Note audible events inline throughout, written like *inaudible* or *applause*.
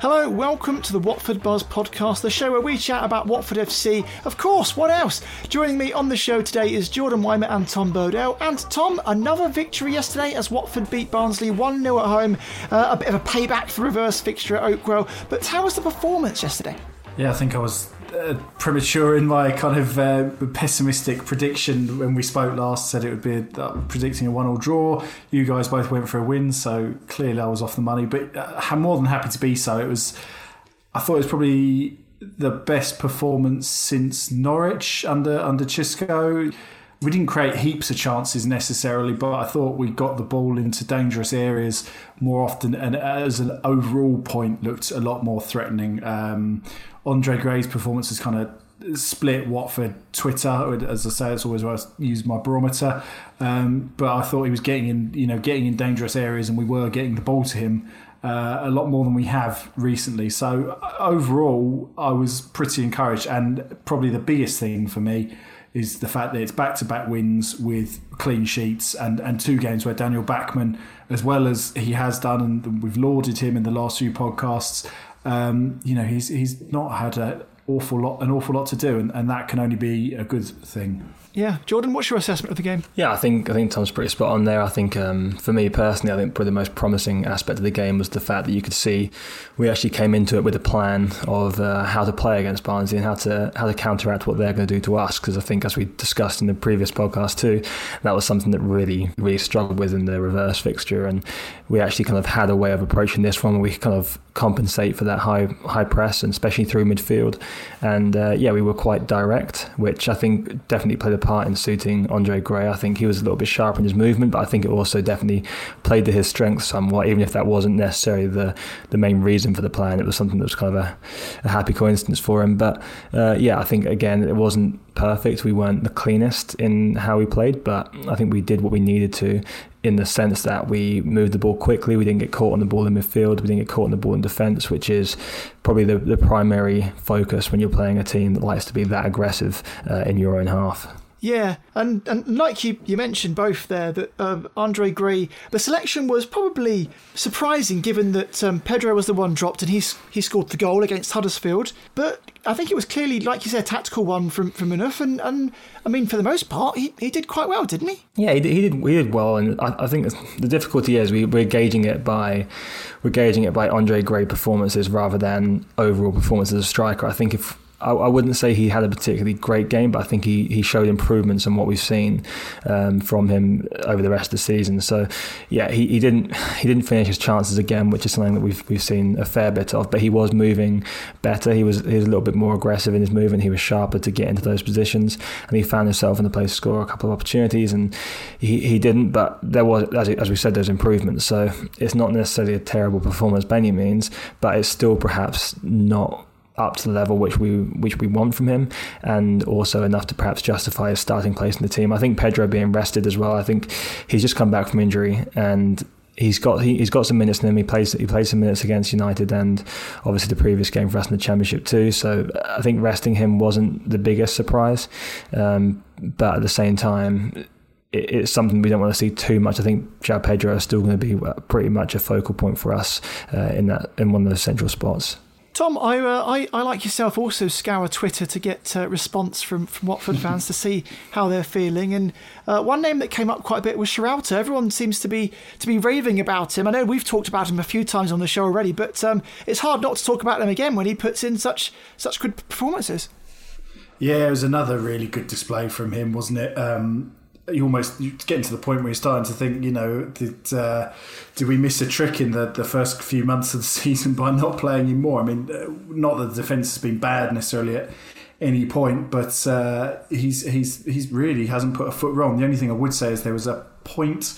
Hello, welcome to the Watford Buzz podcast, the show where we chat about Watford FC. Of course, what else? Joining me on the show today is Jordan Weimer and Tom Bodell. And Tom, another victory yesterday as Watford beat Barnsley 1 0 at home. Uh, a bit of a payback for reverse fixture at Oakwell. But how was the performance yesterday? Yeah, I think I was premature in my kind of uh, pessimistic prediction when we spoke last. Said it would be a, uh, predicting a one-all draw. You guys both went for a win, so clearly I was off the money. But uh, I'm more than happy to be so. It was. I thought it was probably the best performance since Norwich under under Xisco. We didn't create heaps of chances necessarily, but I thought we got the ball into dangerous areas more often, and as an overall point, looked a lot more threatening. Um, Andre Gray's performance has kind of split Watford Twitter. As I say, it's always where I use my barometer. Um, but I thought he was getting in, you know, getting in dangerous areas, and we were getting the ball to him uh, a lot more than we have recently. So uh, overall, I was pretty encouraged, and probably the biggest thing for me is the fact that it's back-to-back wins with clean sheets and, and two games where Daniel Bachmann, as well as he has done, and we've lauded him in the last few podcasts, um, you know, he's he's not had an awful lot an awful lot to do, and, and that can only be a good thing. Yeah, Jordan, what's your assessment of the game? Yeah, I think I think Tom's pretty spot on there. I think um, for me personally, I think probably the most promising aspect of the game was the fact that you could see we actually came into it with a plan of uh, how to play against Barnsley and how to how to counteract what they're going to do to us. Because I think, as we discussed in the previous podcast too, that was something that really really struggled with in the reverse fixture, and we actually kind of had a way of approaching this one where we kind of compensate for that high high press and especially through midfield. And uh, yeah, we were quite direct, which I think definitely played a part in suiting Andre Gray. I think he was a little bit sharp in his movement, but I think it also definitely played to his strengths somewhat, even if that wasn't necessarily the, the main reason for the plan. It was something that was kind of a, a happy coincidence for him. But uh, yeah, I think again, it wasn't perfect. We weren't the cleanest in how we played, but I think we did what we needed to in the sense that we moved the ball quickly. We didn't get caught on the ball in midfield. We didn't get caught on the ball in defence, which is probably the, the primary focus when you're playing a team that likes to be that aggressive uh, in your own half. Yeah, and, and like you, you mentioned both there that um, Andre Gray, the selection was probably surprising given that um, Pedro was the one dropped and he's he scored the goal against Huddersfield. But I think it was clearly, like you said, a tactical one from from Enough, and, and I mean for the most part he, he did quite well, didn't he? Yeah, he did. He did, he did well, and I, I think the difficulty is we, we're gauging it by we're gauging it by Andre Gray performances rather than overall performance as a striker. I think if I, I, wouldn't say he had a particularly great game, but I think he, he showed improvements on what we've seen um, from him over the rest of the season. So, yeah, he, he didn't he didn't finish his chances again, which is something that we've we've seen a fair bit of. But he was moving better. He was he was a little bit more aggressive in his movement. He was sharper to get into those positions, and he found himself in the place to score a couple of opportunities. And he, he didn't, but there was as as we said, there's improvements. So it's not necessarily a terrible performance by any means, but it's still perhaps not up to the level which we which we want from him, and also enough to perhaps justify his starting place in the team. I think Pedro being rested as well. I think he's just come back from injury and. He's got he, has got some minutes in him. He plays he plays some minutes against United and obviously the previous game for us in the Championship too. So I think resting him wasn't the biggest surprise, um, but at the same time, it's something we don't want to see too much. I think João Pedro is still going to be pretty much a focal point for us uh, in that in one of those central spots. Tom, I, uh, I, I, like yourself, also scour Twitter to get uh, response from, from Watford *laughs* fans to see how they're feeling. And uh, one name that came up quite a bit was Sierralta. Everyone seems to be to be raving about him. I know we've talked about him a few times on the show already, but um, it's hard not to talk about him again when he puts in such such good performances. Yeah, it was another really good display from him, wasn't it? Um, you almost you getting to the point where you're starting to think, you know, did uh, did we miss a trick in the, the first few months of the *laughs* season by not playing him more? I mean, uh, not that the defence has been bad necessarily at any point, but uh, he's he's he's really hasn't put a foot wrong. The only thing I would say is there was a point.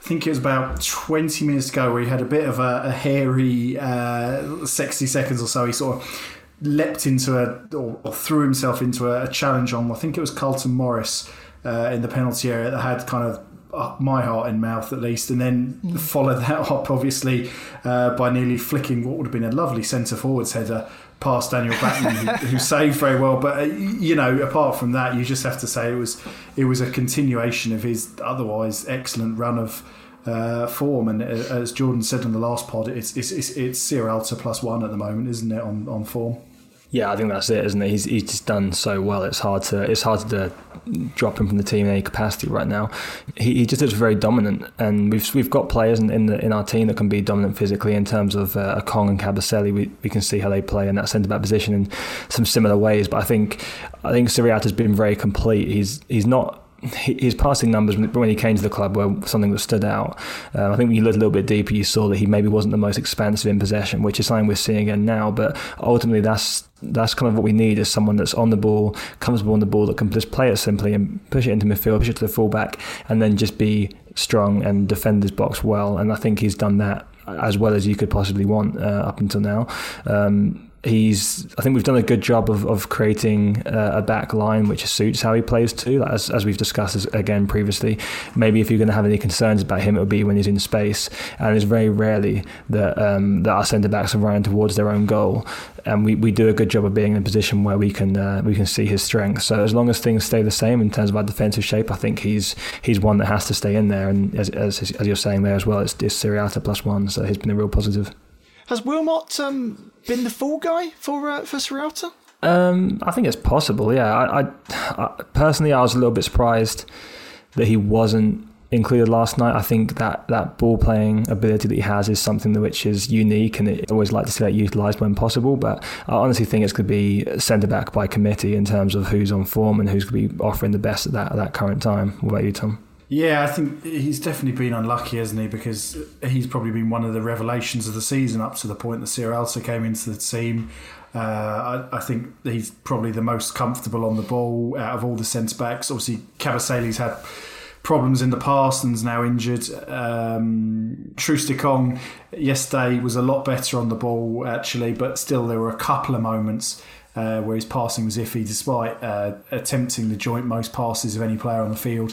I think it was about 20 minutes ago where he had a bit of a, a hairy, uh, 60 seconds or so. He sort of leapt into a, or, or threw himself into a, a challenge on, I think it was Carlton Morris uh, in the penalty area that had kind of uh, my heart in mouth at least, and then mm. followed *laughs* that up obviously uh, by nearly flicking what would have been a lovely centre forwards header past Daniel Bachmann, who, *laughs* who, saved very well. But uh, you know, apart from that, you just have to say it was it was a continuation of his otherwise excellent run of uh, form. And uh, as Jordan said in the last pod, it's it's it's, it's Sierralta plus one at the moment, isn't it, on on form? Yeah, I think that's it, isn't it? He's he's just done so well. It's hard to it's hard to drop him from the team in any capacity right now. He, he just is very dominant, and we've we've got players in, in the in our team that can be dominant physically. In terms of uh, Kong and Kabasele, we, we can see how they play in that centre back position in some similar ways. But I think I think Sierralta has been very complete. He's he's not his passing numbers when he came to the club were something that stood out. Um, I think when you looked a little bit deeper, you saw that he maybe wasn't the most expansive in possession, which is something we're seeing again now. But ultimately, that's that's kind of what we need is someone that's on the ball, comfortable on the ball, that can just play it simply and push it into midfield, push it to the fullback, and then just be strong and defend his box well. And I think he's done that as well as you could possibly want uh, up until now. Um, he's I think we've done a good job of, of creating uh, a back line which suits how he plays too as, as we've discussed as, again previously. Maybe if you're going to have any concerns about him it would be when he's in space. And it's very rarely that um, that our centre backs are running towards their own goal. And we, we do a good job of being in a position where we can uh, we can see his strength. So as long as things stay the same in terms of our defensive shape I think he's he's one that has to stay in there. And as, as, as you're saying there as well it's, it's Sierralta plus one so he's been a real positive has Wilmot um, been the fall guy for uh, for Sierralta? Um, I think it's possible. Yeah, I, I, I, personally I was a little bit surprised that he wasn't included last night. I think that that ball playing ability that he has is something which is unique, and I always like to see that utilised when possible. But I honestly think it's going to be centre back by committee in terms of who's on form and who's going to be offering the best at that at that current time. What about you, Tom? Yeah, I think he's definitely been unlucky, hasn't he? Because he's probably been one of the revelations of the season up to the point that Sierralta came into the team. Uh, I, I, think he's probably the most comfortable on the ball out of all the centre backs. Obviously, Kabasele's had problems in the past and's now injured. Um, Troost-Ekong yesterday was a lot better on the ball, actually, but still there were a couple of moments. Uh, where his passing was iffy, despite uh, attempting the joint most passes of any player on the field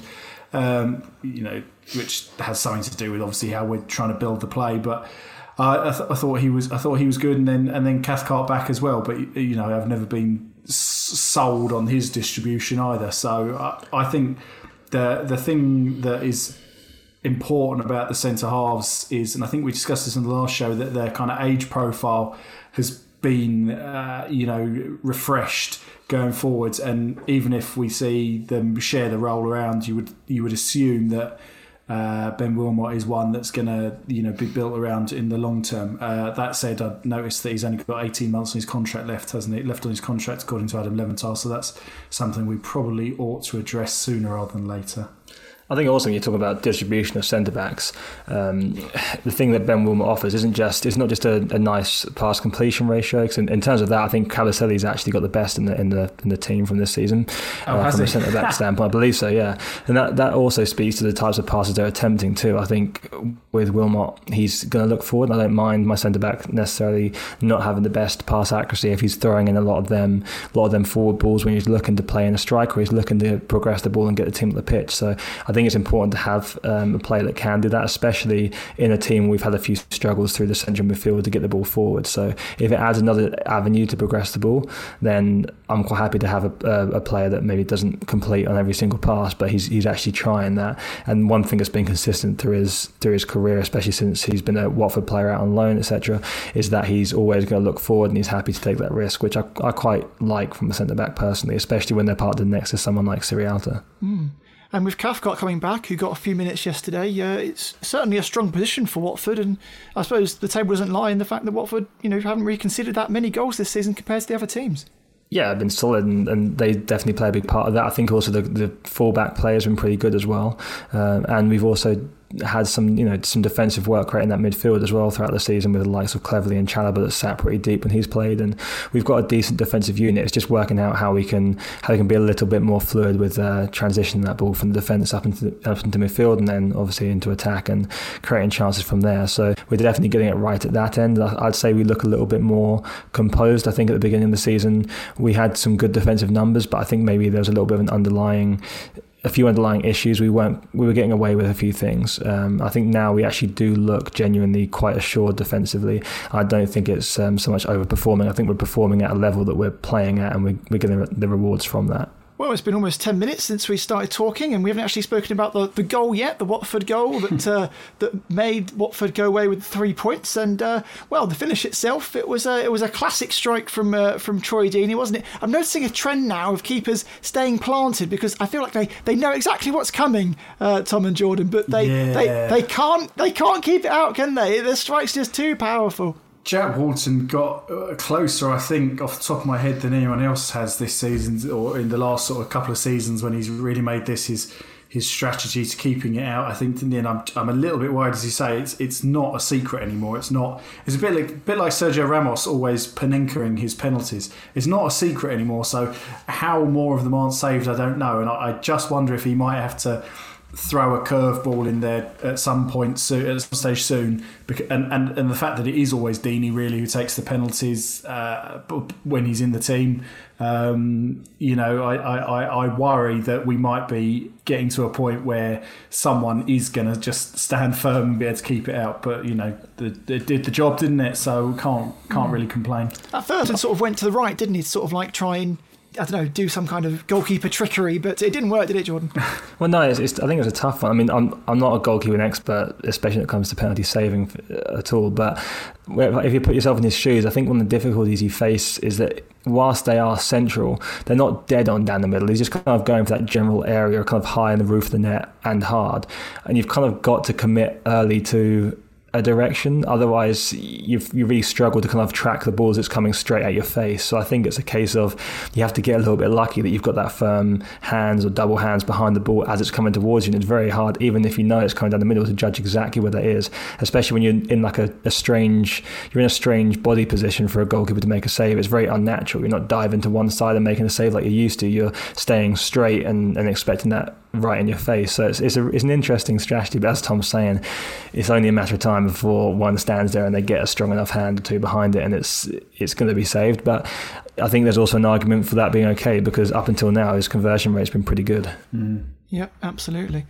um, you know, which has something to do with obviously how we're trying to build the play. But I, th- I, thought he was, I thought he was good, and then and then Cathcart back as well. But you know, I've never been sold on his distribution either. So I, I think the the thing that is important about the centre halves is, and I think we discussed this in the last show, that their kind of age profile has been, uh, you know, refreshed going forwards. And even if we see them share the role around, you would you would assume that uh, Ben Wilmot is one that's going to you know be built around in the long term. Uh, that said, I've noticed that he's only got 18 months on his contract left, hasn't he? Left on his contract according to Adam Leventhal. So that's something we probably ought to address sooner rather than later. I think also when you talk about distribution of centre backs, um, the thing that Ben Wilmot offers isn't just it's not just a, a nice pass completion ratio. Because in, in, terms of that, I think Kabasele's actually got the best in the in the in the team from this season oh, uh, from a centre back *laughs* standpoint. I believe so, yeah. And that that also speaks to the types of passes they're attempting too. I think with Wilmot, he's going to look forward. I don't mind my centre back necessarily not having the best pass accuracy if he's throwing in a lot of them, a lot of them forward balls when he's looking to play in a striker. He's looking to progress the ball and get the team at the pitch. So I think think it's important to have um, a player that can do that, especially in a team we've had a few struggles through the central midfield to get the ball forward. So if it adds another avenue to progress the ball, then I'm quite happy to have a, a, a player that maybe doesn't complete on every single pass, but he's he's actually trying that. And one thing that's been consistent through his through his career, especially since he's been a Watford player out on loan, etc., is that he's always going to look forward and he's happy to take that risk, which I, I quite like from a centre back personally, especially when they're partnered next to someone like Sierralta. Mm. And with Cathcart coming back, who got a few minutes yesterday, uh, it's certainly a strong position for Watford. And I suppose the table doesn't lie in the fact that Watford, you know, haven't really considered that many goals this season compared to the other teams. Yeah, they've been solid, and, and, they definitely play a big part of that. I think also the the fullback players have been pretty good as well, um, and we've also had some you know some defensive work right in that midfield as well throughout the season with the likes of Cleverley and Chalobah that sat pretty deep when he's played. And we've got a decent defensive unit. It's just working out how we can how we can be a little bit more fluid with uh, transitioning that ball from the defence up into up into midfield and then obviously into attack and creating chances from there. So we're definitely getting it right at that end. I'd say we look a little bit more composed. I think at the beginning of the season we had some good defensive numbers but I think maybe there was a little bit of an underlying a few underlying issues. We weren't we were getting away with a few things. Um, I think now we actually do look genuinely quite assured defensively. I don't think it's um, so much overperforming. I think we're performing at a level that we're playing at, and we, we're getting the rewards from that. Well, it's been almost 10 minutes since we started talking, and we haven't actually spoken about the, the goal yet, the Watford goal that *laughs* uh, that made Watford go away with three points. And, uh, well, the finish itself, it was a, it was a classic strike from uh, from Troy Deeney, wasn't it? I'm noticing a trend now of keepers staying planted because I feel like they, they know exactly what's coming, uh, Tom and Jordan, but they, yeah. they, they, can't, they can't keep it out, can they? The strike's just too powerful. Jack Walton got uh, closer, I think, off the top of my head than anyone else has this season, or in the last sort of couple of seasons when he's really made this his his strategy to keeping it out. I think in the end, I'm, I'm a little bit worried, as you say, it's it's not a secret anymore. It's not. It's a bit like a bit like Sergio Ramos always paninkering his penalties. It's not a secret anymore. So how more of them aren't saved, I don't know, and I, I just wonder if he might have to throw a curveball in there at some point soon, at some stage soon, and, and and the fact that it is always Deeney really who takes the penalties uh, when he's in the team. Um, you know, I, I, I worry that we might be getting to a point where someone is going to just stand firm and be able to keep it out. But you know, it did the job, didn't it? So can't can't mm. really complain. At first, it sort of went to the right, didn't he? Sort of like trying and I don't know, do some kind of goalkeeper trickery, but it didn't work, did it, Jordan? *laughs* well, no, it's, it's, I think it was a tough one. I mean, I'm I'm not a goalkeeping expert, especially when it comes to penalty saving uh, at all. But if you put yourself in his shoes, I think one of the difficulties you face is that whilst they are central, they're not dead on down the middle. He's just kind of going for that general area, kind of high in the roof of the net and hard, and you've kind of got to commit early to a direction. Otherwise, you you really struggle to kind of track the balls that's coming straight at your face. So I think it's a case of you have to get a little bit lucky that you've got that firm hands or double hands behind the ball as it's coming towards you. And it's very hard, even if you know it's coming down the middle, to judge exactly where that is. Especially when you're in like a, a strange, you're in a strange body position for a goalkeeper to make a save. It's very unnatural. You're not diving to one side and making a save like you're used to. You're staying straight and, and expecting that right in your face. So it's it's, a, it's an interesting strategy. But as Tom's saying, it's only a matter of time before one stands there and they get a strong enough hand or two behind it, and it's it's going to be saved. But I think there's also an argument for that being okay because up until now his conversion rate's been pretty good. Mm. Yep, absolutely.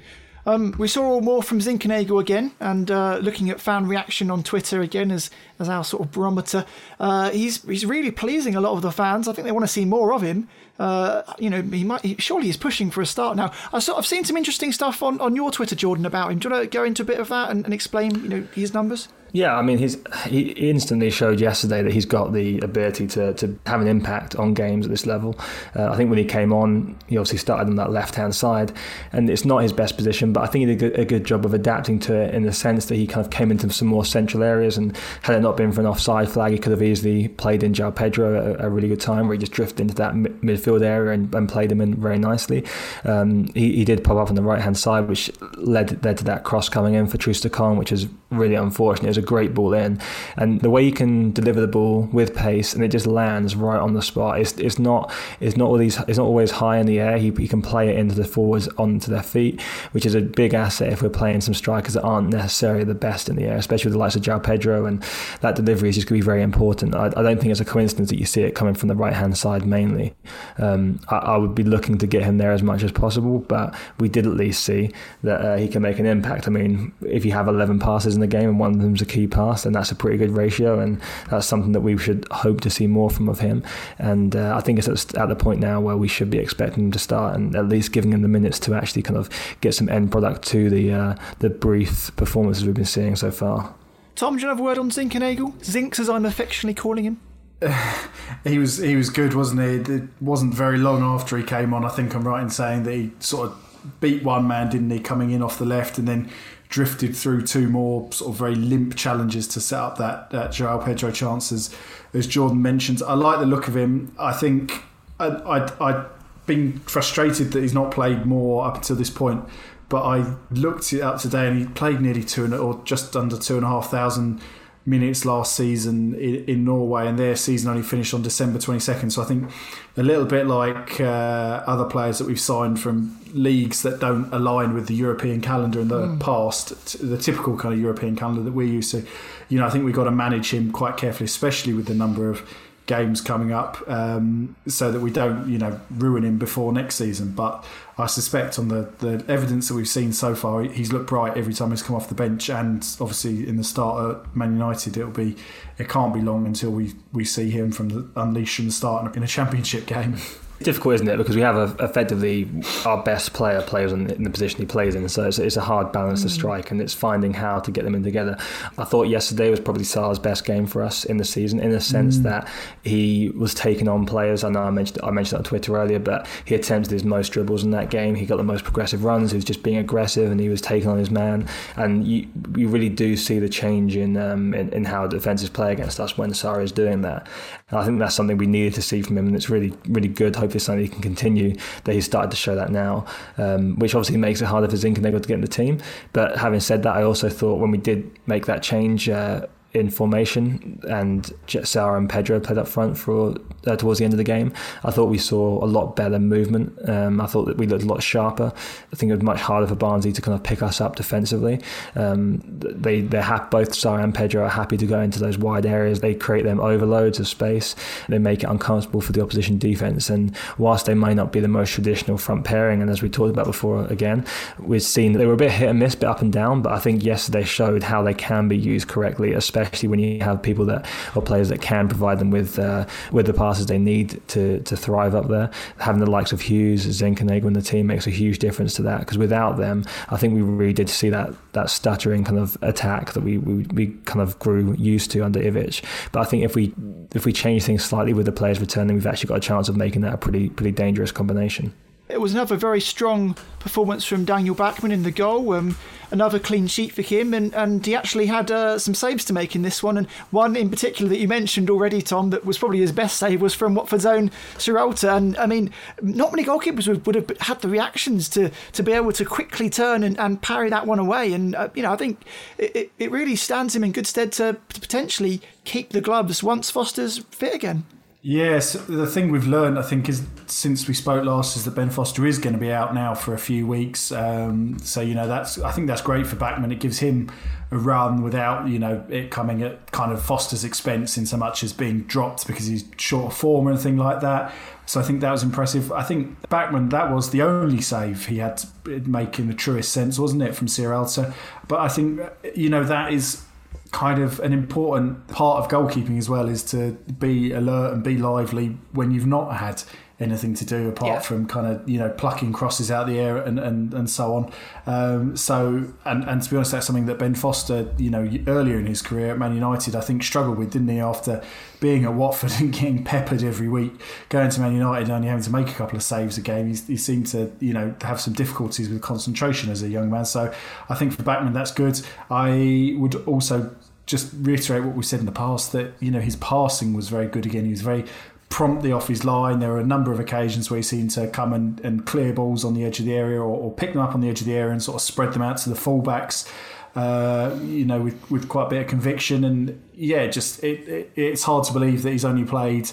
Um, we saw more from Zinckernagel again, and uh, looking at fan reaction on Twitter again as as our sort of barometer. Uh, he's he's really pleasing a lot of the fans. I think they want to see more of him. Uh, you know, he might he, surely he's pushing for a start now. I've sort of seen some interesting stuff on, on your Twitter, Jordan, about him. Do you want to go into a bit of that and, and explain, you know, his numbers? Yeah, I mean, he's he instantly showed yesterday that he's got the ability to, to have an impact on games at this level. Uh, I think when he came on, he obviously started on that left hand side, and it's not his best position, but I think he did a good, job of adapting to it in the sense that he kind of came into some more central areas. And had it not been for an offside flag, he could have easily played in João Pedro at a, a really good time, where he just drifted into that midfield area and, and, played him in very nicely. Um, he, he, did pop up on the right hand side, which led led to that cross coming in for Troost-Ekong, which is really unfortunate. It was a great ball in, and the way you can deliver the ball with pace and it just lands right on the spot. It's, it's not it's not always it's not always high in the air. He, he can play it into the forwards onto their feet, which is a big asset if we're playing some strikers that aren't necessarily the best in the air, especially with the likes of João Pedro. And that delivery is just going to be very important. I, I don't think it's a coincidence that you see it coming from the right hand side mainly. Um, I, I, would be looking to get him there as much as possible, but we did at least see that uh, he can make an impact. I mean, if you have 11 passes in the game and one of them's a key pass, then that's a pretty good ratio, and that's something that we should hope to see more from of him. And uh, I think it's at the point now where we should be expecting him to start and at least giving him the minutes to actually kind of get some end product to the uh, the brief performances we've been seeing so far. Tom, do you have a word on Zinckernagel? Zinks, as I'm affectionately calling him. *sighs* he was he was good, wasn't he? It wasn't very long after he came on. I think I'm right in saying that he sort of beat one man, didn't he, coming in off the left, and then drifted through two more sort of very limp challenges to set up that, that João Pedro chances, as Jordan mentions. I like the look of him. I think I, I, I'd been frustrated that he's not played more up until this point, but I looked it up today and he played nearly two and, or just under two and a half thousand minutes last season in, in, Norway, and their season only finished on December 22nd. So I think a little bit like uh, other players that we've signed from leagues that don't align with the European calendar in the mm. past, the typical kind of European calendar that we're used to. You know, I think we've got to manage him quite carefully, especially with the number of games coming up, um, so that we don't, you know, ruin him before next season. But I suspect on the, the evidence that we've seen so far, he's looked bright every time he's come off the bench, and obviously in the start at Man United, it'll be it can't be long until we, we see him from the unleash from the start in a championship *laughs* game. Difficult, isn't it? Because we have a, effectively our best player plays in, in, the position he plays in, so it's, it's a hard balance mm. to strike, and it's finding how to get them in together. I thought yesterday was probably Sarr's best game for us in the season, in the sense mm. that he was taking on players. I know I mentioned I mentioned that on Twitter earlier, but he attempted his most dribbles in that game. He got the most progressive runs. He was just being aggressive, and he was taking on his man. And you, you really do see the change in, um, in, in how defenses play against us when Sarr is doing that. And I think that's something we needed to see from him, and it's really really good. Hopefully, something he can continue. That he's started to show that now, um, which obviously makes it harder for Zinchenko to get in the team. But having said that, I also thought when we did make that change. Uh, in formation, and Sarr and Pedro played up front for uh, towards the end of the game. I thought we saw a lot better movement. Um, I thought that we looked a lot sharper. I think it was much harder for Barnsley to kind of pick us up defensively. Um, they they have both Sarr and Pedro are happy to go into those wide areas. They create them overloads of space. They make it uncomfortable for the opposition defense. And whilst they may not be the most traditional front pairing, and as we talked about before, again, we've seen that they were a bit hit and miss, bit up and down. But I think yesterday showed how they can be used correctly, especially especially when you have people that or players that can provide them with uh, with the passes they need to to thrive up there. Having the likes of Hughes, Zinckernagel in the team makes a huge difference to that because without them, I think we really did see that that stuttering kind of attack that we, we, we kind of grew used to under Ivic. But I think if we if we change things slightly with the players returning, we've actually got a chance of making that a pretty pretty dangerous combination. It was another very strong performance from Daniel Bachmann in the goal. Um, another clean sheet for him, and, and he actually had uh, some saves to make in this one. And one in particular that you mentioned already, Tom, that was probably his best save was from Watford's own Sierralta. And I mean, not many goalkeepers would, would have had the reactions to, to be able to quickly turn and, and parry that one away. And, uh, you know, I think it, it really stands him in good stead to, to potentially keep the gloves once Foster's fit again. Yes, the thing we've learned, I think, is since we spoke last, is that Ben Foster is going to be out now for a few weeks. Um, so you know, that's I think that's great for Bachmann. It gives him a run without you know it coming at kind of Foster's expense in so much as being dropped because he's short of form or anything like that. So I think that was impressive. I think Bachmann that was the only save he had to make in the truest sense, wasn't it, from Sierralta? But I think you know that is kind of an important part of goalkeeping as well is to be alert and be lively when you've not had anything to do apart yeah. from kind of you know plucking crosses out the air and and, and so on. Um, so and and to be honest, that's something that Ben Foster, you know, earlier in his career at Man United, I think struggled with, didn't he? After being at Watford *laughs* and getting peppered every week, going to Man United and only having to make a couple of saves a game, he seemed to you know have some difficulties with concentration as a young man. So I think for Bachmann, that's good. I would also just reiterate what we said in the past that you know his passing was very good again. He was very promptly off his line. There were a number of occasions where he seemed to come and, and clear balls on the edge of the area or, or, pick them up on the edge of the area and sort of spread them out to the fullbacks. Uh, you know, with, with quite a bit of conviction and yeah, just it, it it's hard to believe that he's only played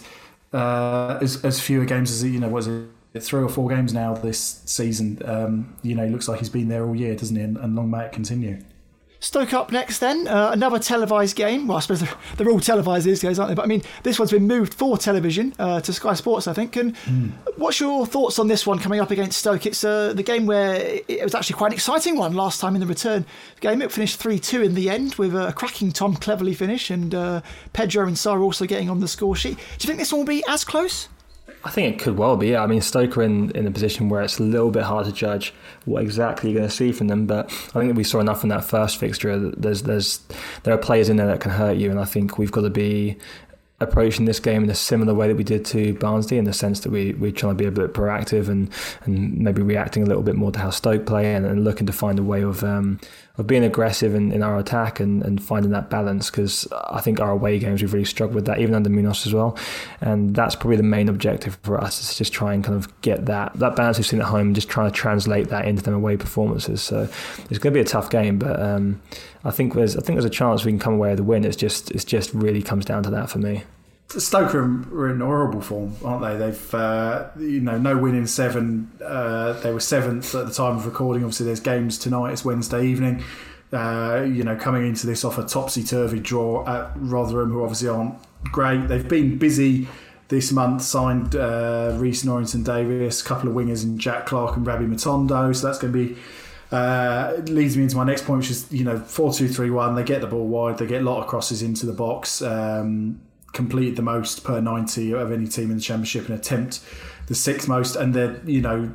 uh, as as fewer games as you know was it three or four games now this season. Um, you know, looks like he's been there all year, doesn't he? And, and long may it continue. Stoke up next, then. Uh, another televised game. Well, I suppose they're, they're, all televised these days, aren't they? But I mean, this one's been moved for television uh, to Sky Sports, I think. And mm. what's your thoughts on this one coming up against Stoke? It's uh, the game where it was actually quite an exciting one last time in the return game. It finished 3 2 in the end with a cracking Tom Cleverley finish and uh, Pedro and Sarr also getting on the score sheet. Do you think this one will be as close? I think it could well be. Yeah. I mean, Stoke are in, in a position where it's a little bit hard to judge what exactly you're going to see from them. But I think that we saw enough in that first fixture. There's there's there are players in there that can hurt you, and I think we've got to be approaching this game in a similar way that we did to Barnsley in the sense that we, we're trying to be a bit proactive and, and maybe reacting a little bit more to how Stoke play and, and looking to find a way of um, of being aggressive in, in our attack and, and finding that balance because I think our away games we've really struggled with that even under Munoz as well. And that's probably the main objective for us is just try and kind of get that that balance we've seen at home and just trying to translate that into them away performances. So it's going to be a tough game but um, I think there's I think there's a chance we can come away with a win. It's just it's just really comes down to that for me Stoke are in horrible form, aren't they? They've uh, you know no win in seven. Uh, they were seventh at the time of recording. Obviously, there's games tonight. It's Wednesday evening. Uh, you know, coming into this off a topsy turvy draw at Rotherham, who obviously aren't great. They've been busy this month. Signed uh, Rhys Norrington Davies, a couple of wingers in Jack Clarke and Rabbi Matondo. So that's going to be uh, leads me into my next point, which is you know four two three one. They get the ball wide. They get a lot of crosses into the box. Um, completed the most per ninety of any team in the championship and attempt the sixth most. And they're you know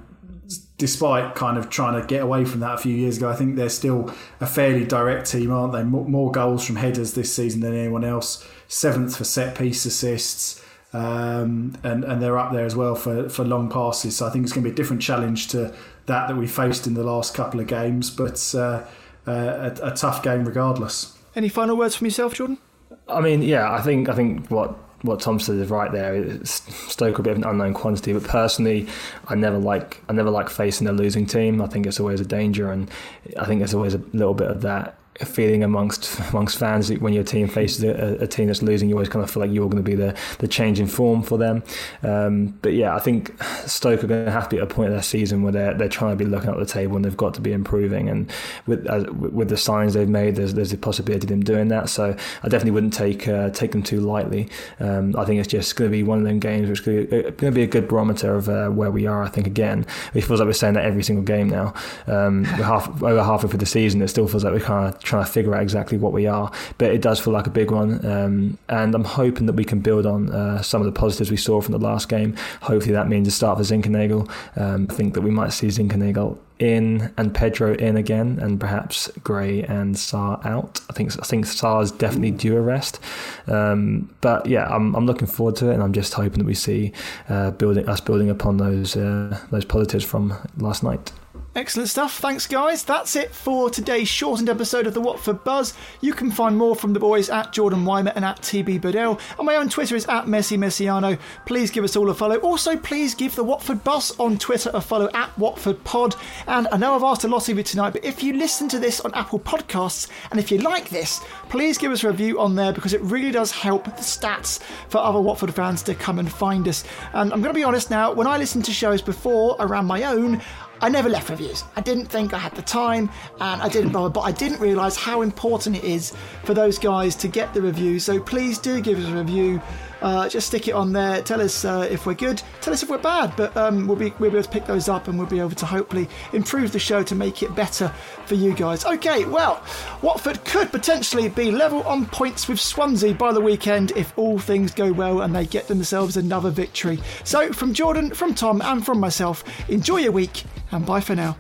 despite kind of trying to get away from that a few years ago, I think they're still a fairly direct team, aren't they? More goals from headers this season than anyone else. Seventh for set piece assists. Um, and and they're up there as well for, for long passes. So I think it's going to be a different challenge to that that we faced in the last couple of games, but uh, uh, a, a tough game regardless. Any final words from yourself, Jordan? I mean, yeah, I think I think what what Tom said is right there. It's stoke a bit of an unknown quantity, but personally, I never like I never like facing a losing team. I think it's always a danger, and I think there's always a little bit of that feeling amongst amongst fans when your team faces a, a, team that's losing. You always kind of feel like you're going to be the the change in form for them. Um, but yeah, I think Stoke are going to have to be at a point of their season where they're they're trying to be looking at the table and they've got to be improving. And with as, with the signs they've made, there's there's a possibility of them doing that. So I definitely wouldn't take uh, take them too lightly. Um, I think it's just going to be one of them games which is going to be a good barometer of uh, where we are. I think again, it feels like we're saying that every single game now. Um, we're half over halfway through the season. It still feels like we're kind of trying to figure out exactly what we are. But it does feel like a big one, um, and I'm hoping that we can build on uh, some of the positives we saw from the last game. Hopefully, that means a start for Zinckernagel. Um, I think that we might see Zinckernagel in and Pedro in again, and perhaps Gray and Sarr out. I think I think Sarr is definitely due a rest. Um, but yeah, I'm, I'm looking forward to it, and I'm just hoping that we see uh, building us building upon those uh, those positives from last night. Excellent stuff. Thanks, guys. That's it for today's shortened episode of the Watford Buzz. You can find more from the boys at Jordan Weimer and at TB Budell. And my own Twitter is at Messi Messiano. Please give us all a follow. Also, please give the Watford Buzz on Twitter a follow at Watford Pod. And I know I've asked a lot of you tonight, but if you listen to this on Apple Podcasts and if you like this, please give us a review on there because it really does help the stats for other Watford fans to come and find us. And I'm going to be honest now, when I listened to shows before around my own, I never left reviews. I didn't think I had the time and I didn't bother, but I didn't realise how important it is for those guys to get the reviews. So please do give us a review. Uh, just stick it on there. Tell us uh, if we're good. Tell us if we're bad. But um, we'll be we'll be able to pick those up, and we'll be able to hopefully improve the show to make it better for you guys. Okay, well, Watford could potentially be level on points with Swansea by the weekend if all things go well and they get themselves another victory. So from Jordan, from Tom, and from myself, enjoy your week and bye for now.